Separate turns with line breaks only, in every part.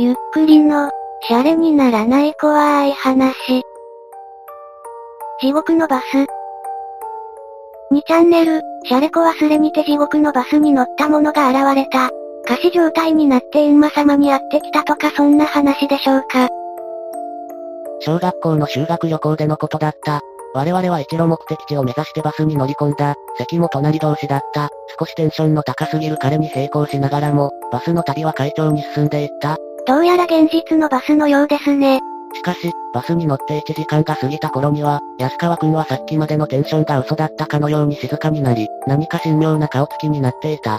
ゆっくりの、シャレにならない怖い話。地獄のバス。2チャンネル、シャレコ忘れにて地獄のバスに乗った者が現れた。仮死状態になって閻魔様に会ってきたとかそんな話でしょうか。
小学校の修学旅行でのことだった。我々は一路目的地を目指してバスに乗り込んだ。席も隣同士だった。少しテンションの高すぎる彼に並行しながらも、バスの旅は快調に進んでいった。
どうやら現実のバスのようですね。
しかし、バスに乗って1時間が過ぎた頃には、安川くんはさっきまでのテンションが嘘だったかのように静かになり、何か神妙な顔つきになっていた。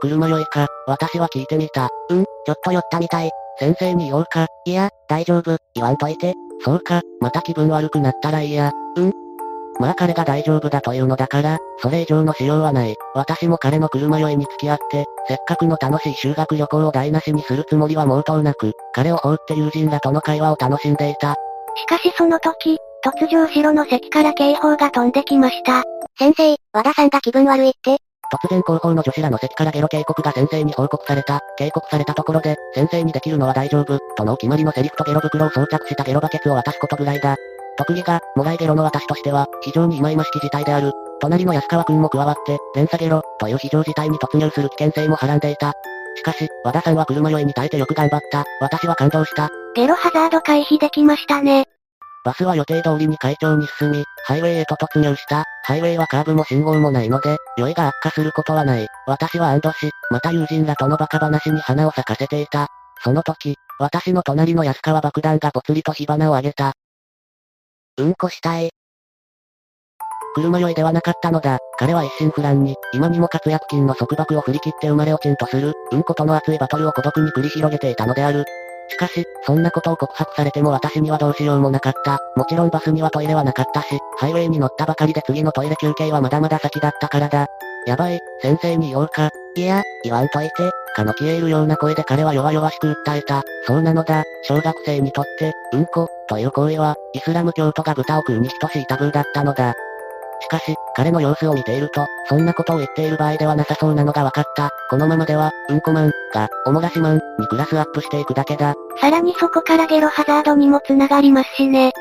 車酔いか、私は聞いてみた。
うん、ちょっと酔ったみたい。
先生に言おうか。
いや、大丈夫、言わんといて。
そうか、また気分悪くなったらいいや。
うん。
まあ彼が大丈夫だというのだから、それ以上の仕様はない。私も彼の車酔いに付き合って、せっかくの楽しい修学旅行を台無しにするつもりは毛頭なく、彼を放って友人らとの会話を楽しんでいた。
しかしその時、突如後ろの席から警報が飛んできました。
先生、和田さんが気分悪いって？
突然後方の女子らの席からゲロ警告が先生に報告された。警告されたところで、先生にできるのは大丈夫、とのお決まりのセリフとゲロ袋を装着したゲロバケツを渡すことぐらいだ。特技が、もらいゲロの私としては、非常に忌々しき事態である。隣の安川くんも加わって、連鎖ゲロ、という非常事態に突入する危険性もはらんでいた。しかし、和田さんは車酔いに耐えてよく頑張った。私は感動した。
ゲロハザード回避できましたね。
バスは予定通りに快調に進み、ハイウェイへと突入した。ハイウェイはカーブも信号もないので、酔いが悪化することはない。私は安堵し、また友人らとのバカ話に花を咲かせていた。その時、私の隣の安川爆弾がぽつりと火花を上げた。
うんこしたい。
車酔いではなかったのだ。彼は一心不乱に、今にも活躍金の束縛を振り切って生まれ落ちんとする、うんことの熱いバトルを孤独に繰り広げていたのである。しかし、そんなことを告白されても私にはどうしようもなかった。もちろんバスにはトイレはなかったし、ハイウェイに乗ったばかりで次のトイレ休憩はまだまだ先だったからだ。やばい、先生に言おうか。
いや、言わんといて。
かの消え入るような声で彼は弱々しく訴えた。そうなのだ、小学生にとって、うんこ、という行為は、イスラム教徒が豚を食うに等しいタブーだったのだ。しかし、彼の様子を見ていると、そんなことを言っている場合ではなさそうなのが分かった。このままでは、うんこマン、が、おもらしマン、にクラスアップしていくだけだ。
さらにそこからゲロハザードにも繋がりますしね。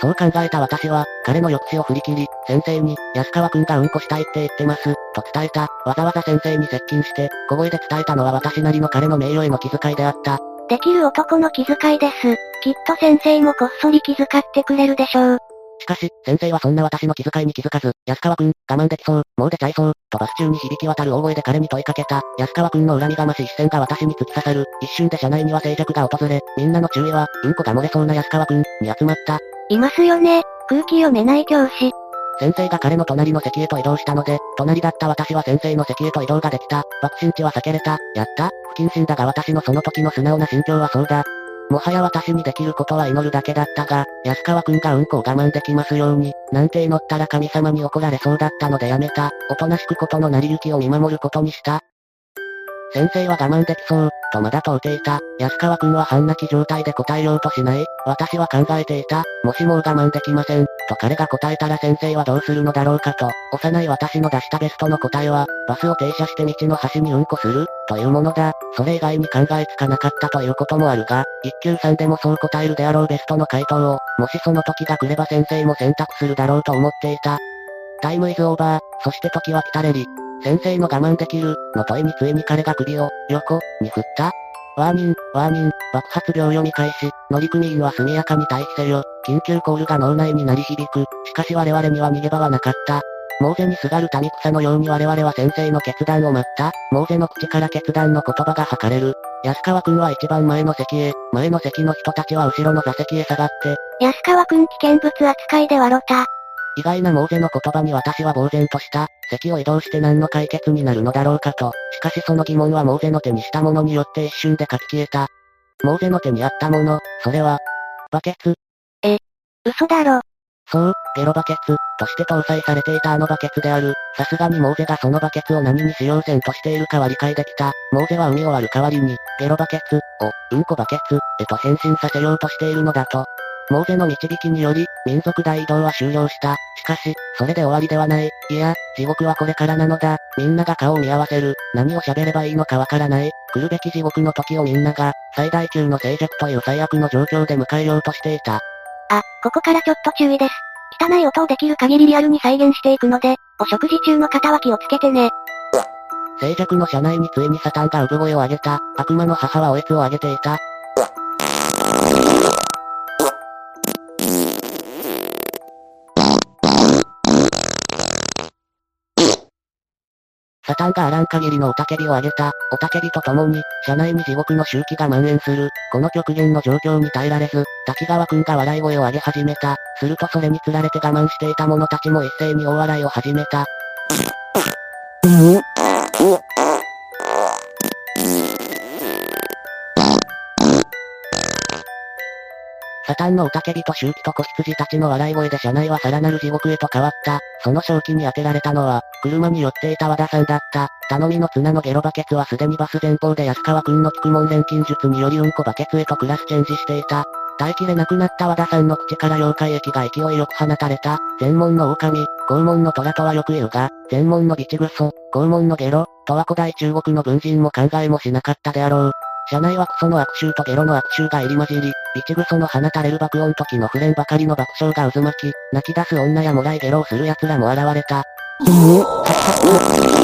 そう考えた私は、彼の抑止を振り切り、先生に、安川くんがうんこしたいって言ってます、と伝えた。わざわざ先生に接近して、小声で伝えたのは私なりの彼の名誉への気遣いであった。
できる男の気遣いです。きっと先生もこっそり気遣ってくれるでしょう。
しかし、先生はそんな私の気遣いに気づかず、安川くん、我慢できそう、もう出ちゃいそう、とバス中に響き渡る大声で彼に問いかけた。安川くんの恨みがましい視線が私に突き刺さる。一瞬で車内には静寂が訪れ、みんなの注意は、うんこが漏れそうな安川くん、に集まった。
いますよね、空気読めない教師。
先生が彼の隣の席へと移動したので、隣だった私は先生の席へと移動ができた。爆心地は避けれた。やった不謹慎だが私のその時の素直な心境はそうだ。もはや私にできることは祈るだけだったが、安川くんがうんこを我慢できますように、なんて祈ったら神様に怒られそうだったのでやめた。おとなしくことの成り行きを見守ることにした。先生は我慢できそう、とまだ問うていた。安川くんは半泣き状態で答えようとしない。私は考えていた。もしもう我慢できません、と彼が答えたら先生はどうするのだろうかと。幼い私の出したベストの答えは、バスを停車して道の端にうんこする、というものだ。それ以外に考えつかなかったということもあるが、一級さんでもそう答えるであろうベストの回答を、もしその時が来れば先生も選択するだろうと思っていた。タイムイズオーバー、そして時は来たれり。先生の我慢できる、の問いについに彼が首を、横、に振った。ワーニン、ワーニン、爆発秒読み開始、乗組員は速やかに退避せよ、緊急コールが脳内に鳴り響く、しかし我々には逃げ場はなかった。モーゼにすがる民草のように我々は先生の決断を待った。モーゼの口から決断の言葉が吐かれる。安川くんは一番前の席へ、前の席の人たちは後ろの座席へ下がって。
安川くん危険物扱いで笑った。
意外なモーゼの言葉に私は呆然とした。席を移動して何の解決になるのだろうかと。しかしその疑問はモーゼの手にしたものによって一瞬で書き消えた。モーゼの手にあったもの、それは、バケツ。
え、嘘だろ。
そう、ゲロバケツ、として搭載されていたあのバケツである。さすがにモーゼがそのバケツを何に使用線としているかは理解できた。モーゼは海を割る代わりに、ゲロバケツ、を、うんこバケツ、へと変身させようとしているのだと。モーゼの導きにより、民族大移動は終了した。しかし、それで終わりではない。いや、地獄はこれからなのだ。みんなが顔を見合わせる。何を喋ればいいのかわからない。来るべき地獄の時をみんなが、最大級の静寂という最悪の状況で迎えようとしていた。
あ、ここからちょっと注意です。汚い音をできる限りリアルに再現していくので、お食事中の方は気をつけてね。
静寂の車内についにサタンが産声を上げた。悪魔の母はおえつを上げていた。サタンがあらん限りのおたけびを上げた。おたけびとともに、車内に地獄の周期が蔓延する。この極限の状況に耐えられず、滝川くんが笑い声を上げ始めた。するとそれにつられて我慢していた者たちも一斉に大笑いを始めた。サタンの雄たけびと周期と子羊たちの笑い声で車内はさらなる地獄へと変わった。その正気に当てられたのは、車に寄っていた和田さんだった。頼みの綱のゲロバケツはすでにバス前方で安川くんの菊門錬金術によりうんこバケツへとクラスチェンジしていた。耐えきれなくなった和田さんの口から妖怪液が勢いよく放たれた。全門の狼、肛門の虎とはよく言うが、全門のビチグソ、肛門のゲロ、とは古代中国の文人も考えもしなかったであろう。車内はクソの悪臭とゲロの悪臭が入り混じり、ビチグソの放たれる爆音時のフレンばかりの爆笑が渦巻き、泣き出す女やもらいゲロをする奴らも現れた。うむはっはっは。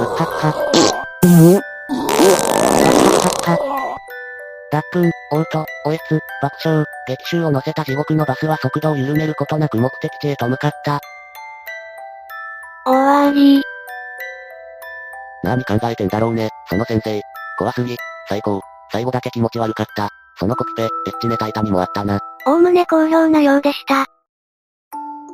うっはっは。うむはっはっは。脱粉、オート、おえつ、爆笑、激臭を乗せた地獄のバスは速度を緩めることなく目的地へと向かった。
終わり。
何考えてんだろうね、その先生。怖すぎ。最高。最後だけ気持ち悪かった。そのコピペ、エッチネタ板にもあったな。
おおむね好評なようでした。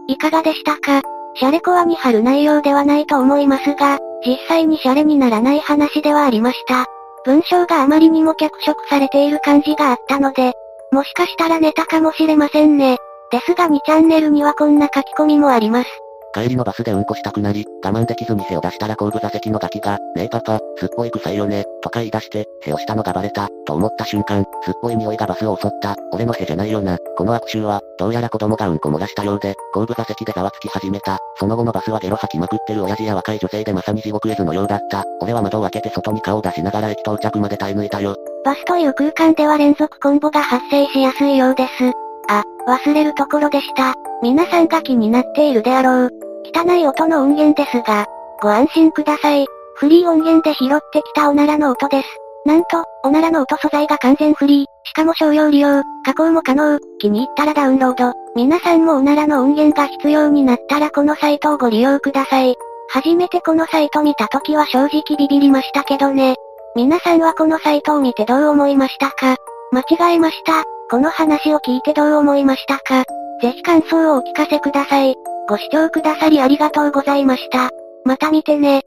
いかがでしたか？シャレコアに貼る内容ではないと思いますが、実際にシャレにならない話ではありました。文章があまりにも脚色されている感じがあったので、もしかしたらネタかもしれませんね。ですが2チャンネルにはこんな書き込みもあります。
帰りのバスでうんこしたくなり、我慢できずに背を出したら後部座席のガキが、ねえパパ、すっごい臭いよね、とか言い出して、背をしたのがバレた、と思った瞬間、すっごい匂いがバスを襲った、俺の屁じゃないよな。この悪臭は、どうやら子供がうんこ漏らしたようで、後部座席でざわつき始めた。その後のバスはゲロ吐きまくってる親父や若い女性でまさに地獄絵図のようだった。俺は窓を開けて外に顔を出しながら駅到着まで耐え抜いたよ。
バスという空間では連続コンボが発生しやすいようです。あ、忘れるところでした。皆さんが気になっているであろう。汚い音の音源ですが、ご安心ください。フリー音源で拾ってきたおならの音です。なんと、おならの音素材が完全フリー、しかも商用利用、加工も可能、気に入ったらダウンロード。皆さんもおならの音源が必要になったらこのサイトをご利用ください。初めてこのサイト見た時は正直ビビりましたけどね。皆さんはこのサイトを見てどう思いましたか？間違えました。この話を聞いてどう思いましたか？ぜひ感想をお聞かせください。ご視聴くださりありがとうございました。また見てね。